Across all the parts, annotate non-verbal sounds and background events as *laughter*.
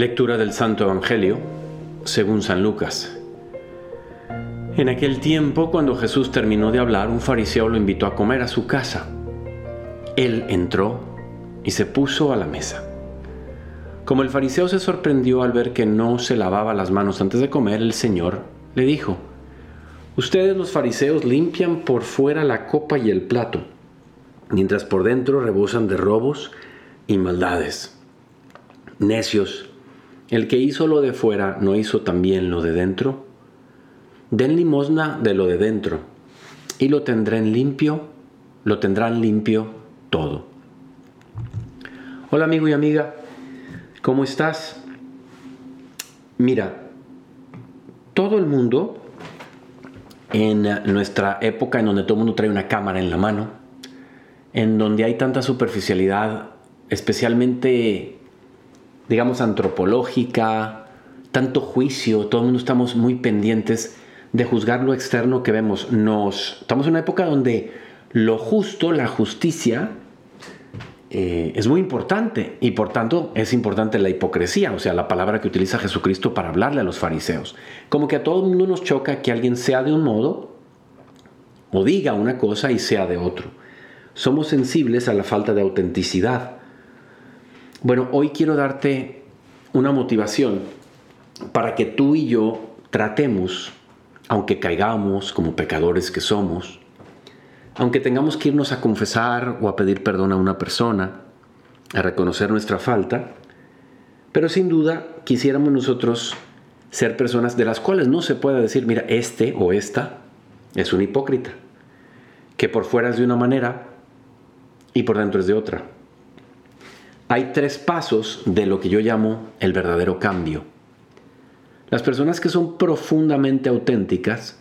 Lectura del Santo Evangelio según San Lucas. En aquel tiempo, cuando Jesús terminó de hablar, un fariseo lo invitó a comer a su casa. Él entró y se puso a la mesa. Como el fariseo se sorprendió al ver que no se lavaba las manos antes de comer, el Señor le dijo, Ustedes los fariseos limpian por fuera la copa y el plato, mientras por dentro rebosan de robos y maldades. Necios, el que hizo lo de fuera no hizo también lo de dentro. Den limosna de lo de dentro, y lo tendrán limpio, lo tendrán limpio todo. Hola amigo y amiga, ¿cómo estás? Mira, todo el mundo en nuestra época en donde todo el mundo trae una cámara en la mano, en donde hay tanta superficialidad, especialmente, digamos, antropológica, tanto juicio, todo el mundo estamos muy pendientes de juzgar lo externo que vemos. Nos, estamos en una época donde lo justo, la justicia, eh, es muy importante y por tanto es importante la hipocresía, o sea, la palabra que utiliza Jesucristo para hablarle a los fariseos. Como que a todo el mundo nos choca que alguien sea de un modo o diga una cosa y sea de otro. Somos sensibles a la falta de autenticidad. Bueno, hoy quiero darte una motivación para que tú y yo tratemos, aunque caigamos como pecadores que somos, aunque tengamos que irnos a confesar o a pedir perdón a una persona, a reconocer nuestra falta, pero sin duda quisiéramos nosotros ser personas de las cuales no se pueda decir, mira, este o esta es un hipócrita, que por fuera es de una manera y por dentro es de otra. Hay tres pasos de lo que yo llamo el verdadero cambio. Las personas que son profundamente auténticas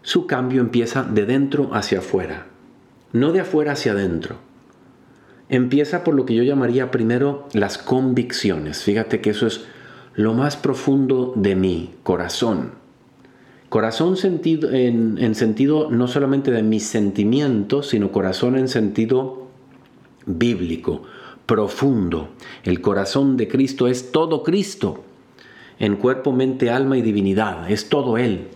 su cambio empieza de dentro hacia afuera, no de afuera hacia adentro. Empieza por lo que yo llamaría primero las convicciones. Fíjate que eso es lo más profundo de mi corazón. Corazón sentido, en, en sentido no solamente de mis sentimientos, sino corazón en sentido bíblico, profundo. El corazón de Cristo es todo Cristo, en cuerpo, mente, alma y divinidad. Es todo Él.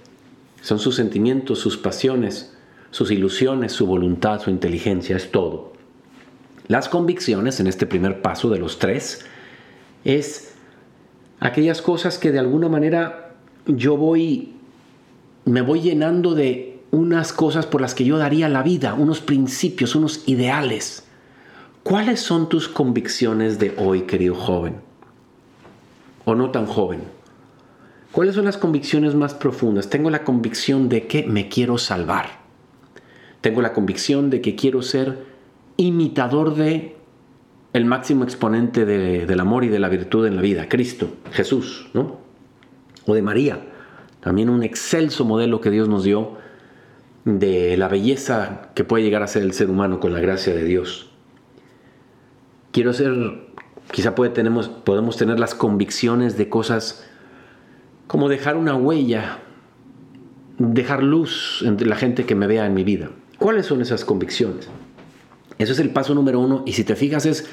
Son sus sentimientos, sus pasiones, sus ilusiones, su voluntad, su inteligencia, es todo. Las convicciones, en este primer paso de los tres, es aquellas cosas que de alguna manera yo voy, me voy llenando de unas cosas por las que yo daría la vida, unos principios, unos ideales. ¿Cuáles son tus convicciones de hoy, querido joven? O no tan joven. ¿Cuáles son las convicciones más profundas? Tengo la convicción de que me quiero salvar. Tengo la convicción de que quiero ser imitador de el máximo exponente del amor y de la virtud en la vida, Cristo, Jesús, ¿no? O de María, también un excelso modelo que Dios nos dio de la belleza que puede llegar a ser el ser humano con la gracia de Dios. Quiero ser, quizá puede, tenemos, podemos tener las convicciones de cosas como dejar una huella, dejar luz entre la gente que me vea en mi vida. ¿Cuáles son esas convicciones? Eso es el paso número uno y si te fijas es,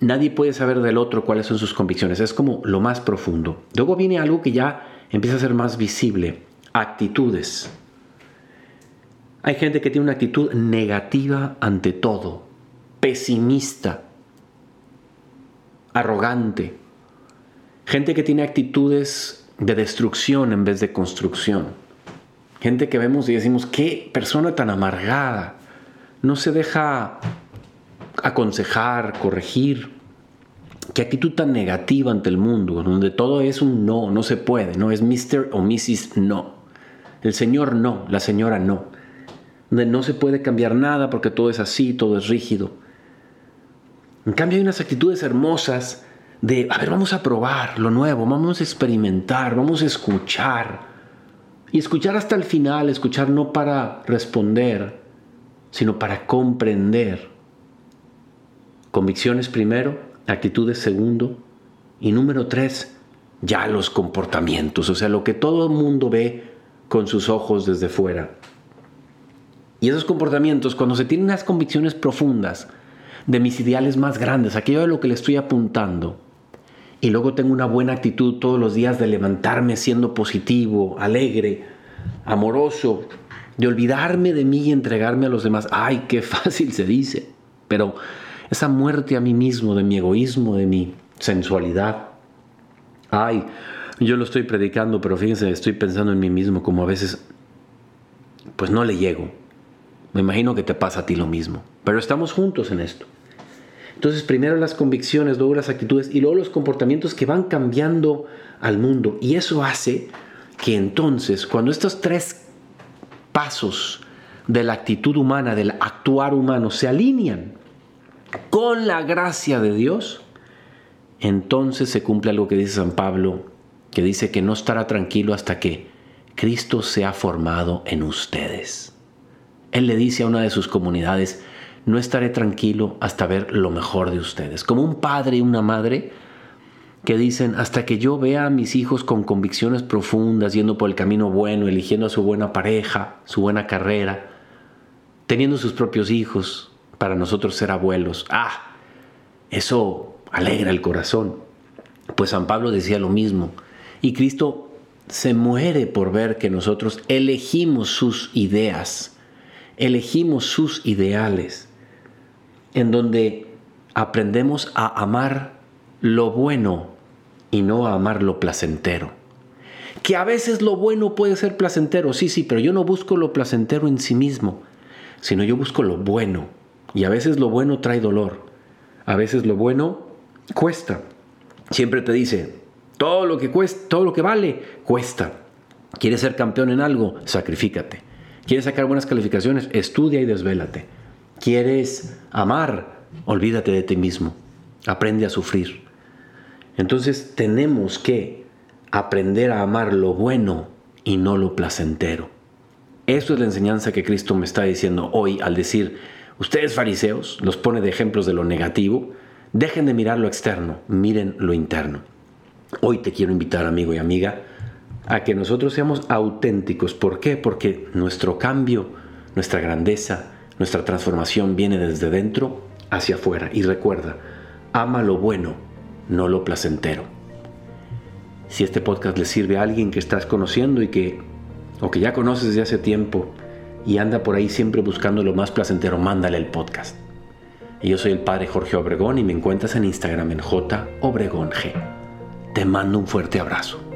nadie puede saber del otro cuáles son sus convicciones, es como lo más profundo. Luego viene algo que ya empieza a ser más visible, actitudes. Hay gente que tiene una actitud negativa ante todo, pesimista, arrogante. Gente que tiene actitudes de destrucción en vez de construcción. Gente que vemos y decimos, qué persona tan amargada. No se deja aconsejar, corregir. Qué actitud tan negativa ante el mundo, donde todo es un no, no se puede, no es Mr. o Mrs. No. El señor no, la señora no. Donde no se puede cambiar nada porque todo es así, todo es rígido. En cambio hay unas actitudes hermosas de, a ver, vamos a probar lo nuevo, vamos a experimentar, vamos a escuchar. Y escuchar hasta el final, escuchar no para responder, sino para comprender. Convicciones primero, actitudes segundo y número tres, ya los comportamientos, o sea, lo que todo el mundo ve con sus ojos desde fuera. Y esos comportamientos, cuando se tienen unas convicciones profundas de mis ideales más grandes, aquello de lo que le estoy apuntando, y luego tengo una buena actitud todos los días de levantarme siendo positivo, alegre, amoroso, de olvidarme de mí y entregarme a los demás. Ay, qué *laughs* fácil se dice. Pero esa muerte a mí mismo, de mi egoísmo, de mi sensualidad. Ay, yo lo estoy predicando, pero fíjense, estoy pensando en mí mismo como a veces, pues no le llego. Me imagino que te pasa a ti lo mismo. Pero estamos juntos en esto. Entonces, primero las convicciones, luego las actitudes y luego los comportamientos que van cambiando al mundo. Y eso hace que entonces, cuando estos tres pasos de la actitud humana, del actuar humano, se alinean con la gracia de Dios, entonces se cumple algo que dice San Pablo, que dice que no estará tranquilo hasta que Cristo sea formado en ustedes. Él le dice a una de sus comunidades, no estaré tranquilo hasta ver lo mejor de ustedes. Como un padre y una madre que dicen, hasta que yo vea a mis hijos con convicciones profundas, yendo por el camino bueno, eligiendo a su buena pareja, su buena carrera, teniendo sus propios hijos, para nosotros ser abuelos. Ah, eso alegra el corazón. Pues San Pablo decía lo mismo. Y Cristo se muere por ver que nosotros elegimos sus ideas, elegimos sus ideales, en donde aprendemos a amar lo bueno y no a amar lo placentero. Que a veces lo bueno puede ser placentero, sí, sí, pero yo no busco lo placentero en sí mismo, sino yo busco lo bueno y a veces lo bueno trae dolor. A veces lo bueno cuesta. Siempre te dice, todo lo que cuesta, todo lo que vale, cuesta. ¿Quieres ser campeón en algo? Sacrifícate. ¿Quieres sacar buenas calificaciones? Estudia y desvélate. ¿Quieres amar? Olvídate de ti mismo. Aprende a sufrir. Entonces tenemos que aprender a amar lo bueno y no lo placentero. Eso es la enseñanza que Cristo me está diciendo hoy al decir, Ustedes fariseos los pone de ejemplos de lo negativo. Dejen de mirar lo externo, miren lo interno. Hoy te quiero invitar, amigo y amiga, a que nosotros seamos auténticos. ¿Por qué? Porque nuestro cambio, nuestra grandeza, nuestra transformación viene desde dentro hacia afuera. Y recuerda, ama lo bueno, no lo placentero. Si este podcast le sirve a alguien que estás conociendo y que, o que ya conoces desde hace tiempo, y anda por ahí siempre buscando lo más placentero, mándale el podcast. Yo soy el padre Jorge Obregón y me encuentras en Instagram en J Obregón G. Te mando un fuerte abrazo.